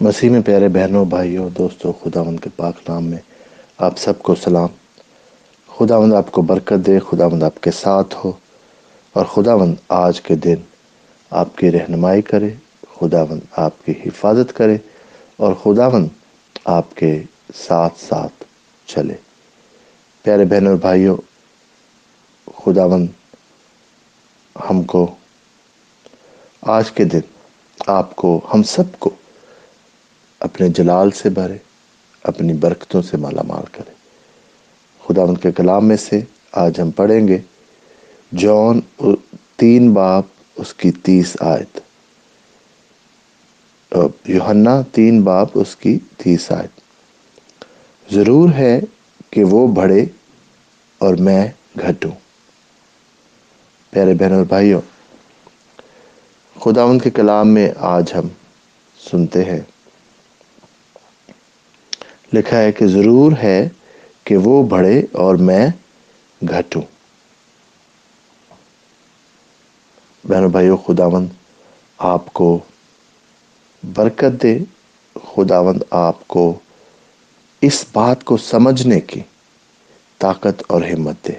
مسیح میں پیارے بہنوں، بھائیوں، دوستوں، خداوند کے پاک نام میں آپ سب کو سلام۔ خداوند آپ کو برکت دے، خداوند آپ کے ساتھ ہو اور خداوند آج کے دن آپ کی رہنمائی کرے، خداوند آپ کی حفاظت کرے اور خداوند آپ کے ساتھ ساتھ چلے۔ پیارے بہنوں، بھائیوں، خداوند ہم کو آج کے دن آپ کو، ہم سب کو اپنے جلال سے بھرے، اپنی برکتوں سے مالا مال کرے۔ خدا ان کے کلام میں سے آج ہم پڑھیں گے جون تین باپ، اس کی تیس آیت۔ یوہنا تین باپ، اس کی تیس آیت۔ ضرور ہے کہ وہ بڑھے اور میں گھٹوں۔ پیارے بہن اور بھائیوں، خدا ان کے کلام میں آج ہم سنتے ہیں۔ لکھا ہے کہ ضرور ہے کہ وہ بڑھے اور میں گھٹوں بہنوں بھائیو، خداوند آپ کو برکت دے، خداوند آپ کو اس بات کو سمجھنے کی طاقت اور ہمت دے۔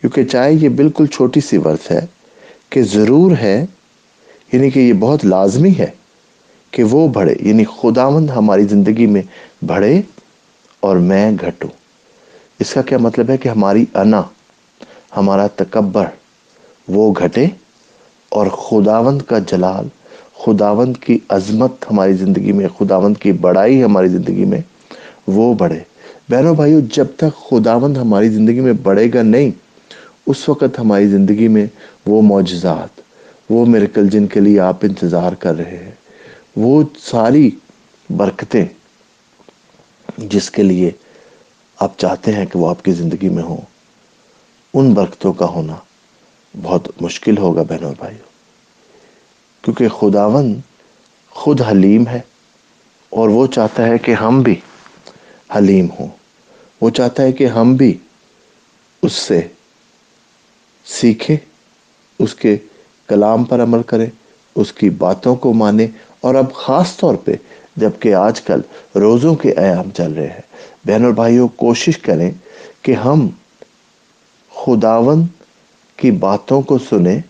کیونکہ چاہے یہ بالکل چھوٹی سی ورث ہے کہ ضرور ہے یعنی کہ یہ بہت لازمی ہے کہ وہ بڑھے یعنی خداوند ہماری زندگی میں بڑھے اور میں گھٹوں۔ اس کا کیا مطلب ہے کہ ہماری انا، ہمارا تکبر، وہ گھٹے اور خداوند کا جلال، خداوند کی عظمت ہماری زندگی میں، خداوند کی بڑائی ہماری زندگی میں وہ بڑھے۔ بہنوں بھائیوں جب تک خداوند ہماری زندگی میں بڑھے گا نہیں، اس وقت ہماری زندگی میں وہ معجزات، وہ مرکل جن کے لیے آپ انتظار کر رہے ہیں، وہ ساری برکتیں جس کے لیے آپ چاہتے ہیں کہ وہ آپ کی زندگی میں ہوں، ان برکتوں کا ہونا بہت مشکل ہوگا بہنوں بھائیوں، کیونکہ خداون خود حلیم ہے اور وہ چاہتا ہے کہ ہم بھی حلیم ہوں۔ وہ چاہتا ہے کہ ہم بھی اس سے سیکھیں، اس کے کلام پر عمل کریں، اس کی باتوں کو مانیں اور اب خاص طور پہ جبکہ آج کل روزوں کے ایام چل رہے ہیں۔ بہن اور بھائیوں کوشش کریں کہ ہم خداون کی باتوں کو سنیں،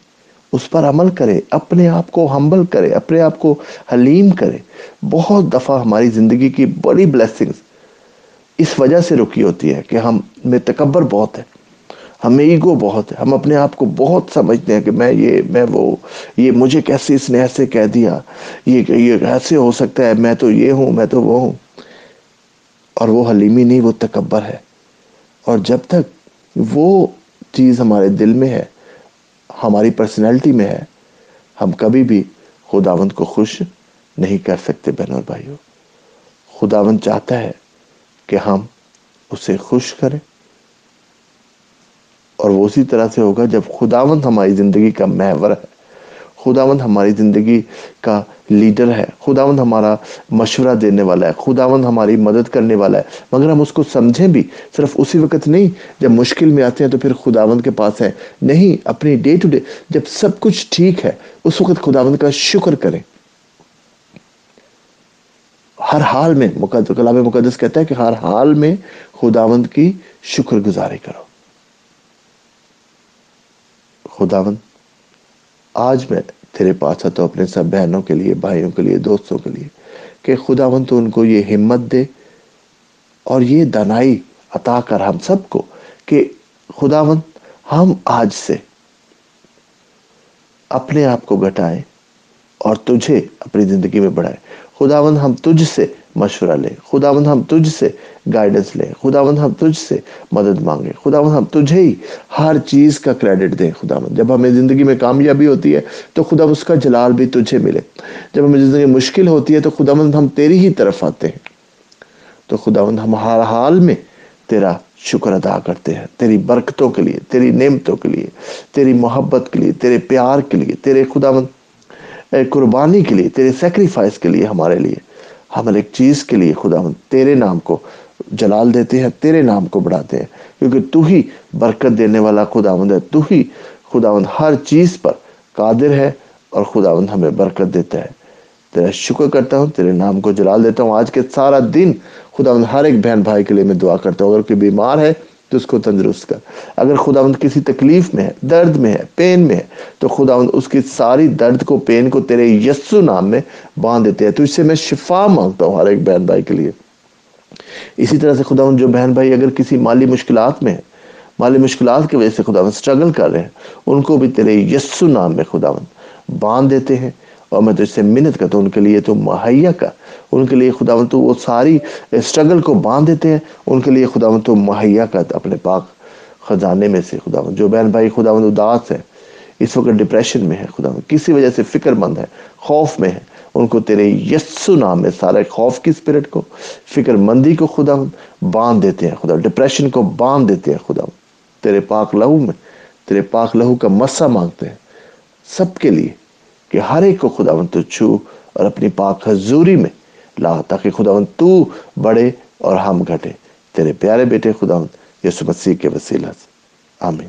اس پر عمل کرے اپنے آپ کو ہمبل کرے اپنے آپ کو حلیم کرے بہت دفعہ ہماری زندگی کی بڑی بلیسنگز اس وجہ سے رکی ہوتی ہے کہ ہم میں تکبر بہت ہے۔ ہمیں ایگو بہت ہے، ہم اپنے آپ کو بہت سمجھتے ہیں کہ میں یہ، میں وہ، یہ مجھے کیسے اس نے ایسے کہہ دیا، یہ یہ ایسے ہو سکتا ہے، میں تو یہ ہوں، میں تو وہ ہوں۔ اور وہ حلیمی نہیں، وہ تکبر ہے۔ اور جب تک وہ چیز ہمارے دل میں ہے، ہماری پرسنالٹی میں ہے، ہم کبھی بھی خداوند کو خوش نہیں کر سکتے بہن اور بھائیوں۔ خداوند چاہتا ہے کہ ہم اسے خوش کریں۔ اور وہ اسی طرح سے ہوگا جب خداوند ہماری زندگی کا محور ہے۔ خداوند ہماری زندگی کا لیڈر ہے۔ خداوند ہمارا مشورہ دینے والا ہے۔ خداوند ہماری مدد کرنے والا ہے۔ مگر ہم اس کو سمجھیں بھی، صرف اسی وقت نہیں، جب مشکل میں آتے ہیں تو پھر خداوند کے پاس ہے نہیں، اپنی ڈے ٹو ڈے جب سب کچھ ٹھیک ہے، اس وقت خداوند کا شکر کریں۔ ہر حال میں مقدس، کلام مقدس کہتا ہے کہ ہر حال میں خداوند کی شکر گزاری کرو۔ خداون آج میں تیرے پاس آتا ہوں اپنے سب بہنوں کے لیے، بھائیوں کے لیے، دوستوں کے لیے، کہ خداون تو ان کو یہ ہمت دے اور یہ دنائی عطا کر ہم سب کو، کہ خداون ہم آج سے اپنے آپ کو گھٹائیں اور تجھے اپنی زندگی میں بڑھائیں۔ خداون ہم تجھ سے مشورہ لیں خداون ہم تجھ سے گائیڈنس لیں خداون ہم تجھ سے مدد مانگیں خداون ہم تجھے ہی ہر چیز کا کریڈٹ دیں۔ خداون جب ہمیں زندگی میں کامیابی ہوتی ہے تو خدا اس کا جلال بھی تجھے ملے۔ جب ہمیں زندگی مشکل ہوتی ہے تو خداون ہم تیری ہی طرف آتے ہیں۔ تو خداون ہم ہر حال میں تیرا شکر ادا کرتے ہیں۔ تیری برکتوں کے لیے، تیری نعمتوں کے لیے، تیری محبت کے لیے، تیرے پیار کے لیے، تیرے خداون قربانی کے لیے، تیرے سیکریفائس کے لیے ہمارے لیے۔ ہم ایک چیز کے لیے خدا تیرے نام کو جلال دیتے ہیں، تیرے نام کو بڑھاتے ہیں۔ کیونکہ تو ہی برکت دینے والا خداوند ہے، تو ہی خداوند ہر چیز پر قادر ہے اور خداوند ہمیں برکت دیتا ہے۔ تیرا شکر کرتا ہوں، تیرے نام کو جلال دیتا ہوں۔ آج کے سارا دن خدا ہر ایک بہن بھائی کے لیے میں دعا کرتا ہوں۔ اگر کوئی بیمار ہے تو اس کو تندرست کر۔ اگر خدا کسی تکلیف میں ہے، درد میں ہے، پین میں ہے، تو خدا اس کی ساری درد کو، پین کو تیرے یسو نام میں باندھ دیتے ہیں۔ تو اس سے میں شفا مانگتا ہوں ہر ایک بہن بھائی کے لیے۔ اسی طرح سے خدا جو بہن بھائی اگر کسی مالی مشکلات میں ہے، مالی مشکلات کی وجہ سے خدا سٹرگل کر رہے ہیں، ان کو بھی تیرے یسو نام میں خدا باندھ دیتے ہیں۔ اور میں تو اس سے منت کرتا ہوں، ان کے لیے تو مہیا کا ان کے لیے خدا تو وہ ساری اسٹرگل کو باندھ دیتے ہیں۔ ان کے لیے خدا تو مہیا کا اپنے پاک خزانے میں سے خدا جو بہن بھائی خدا اداس ہے، اس وقت ڈپریشن میں ہے خدا کسی وجہ سے فکر مند ہے، خوف میں ہے۔ ان کو تیرے یسو نام میں سارے خوف کی اسپرٹ کو، فکر مندی کو خدا باندھ دیتے ہیں خدا ڈپریشن کو باندھ دیتے ہیں خدا تیرے پاک لہو میں، تیرے پاک لہو کا مسا مانگتے ہیں۔ سب کے لیے کہ ہر ایک کو خداون تو چھو اور اپنی پاک حضوری میں لا تاکہ خداون تو بڑھے اور ہم گھٹے۔ تیرے پیارے بیٹے خداون یسو مسیح کے وسیلہ سے۔ آمین۔